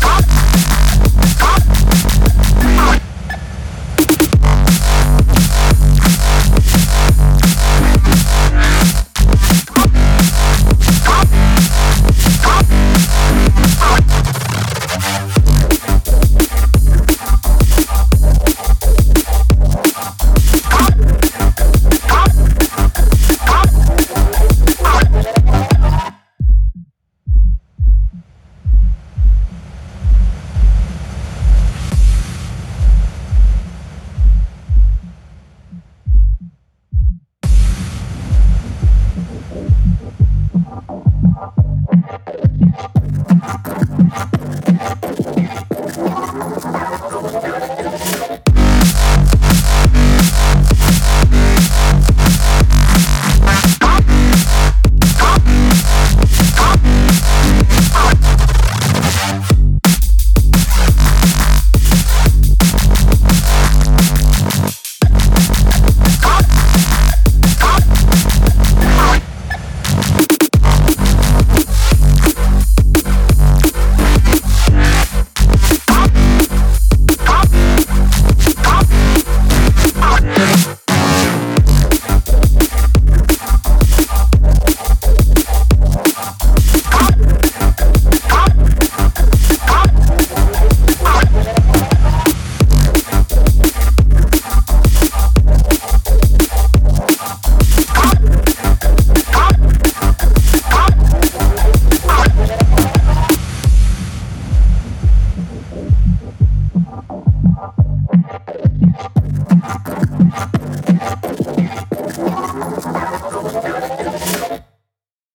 Stop.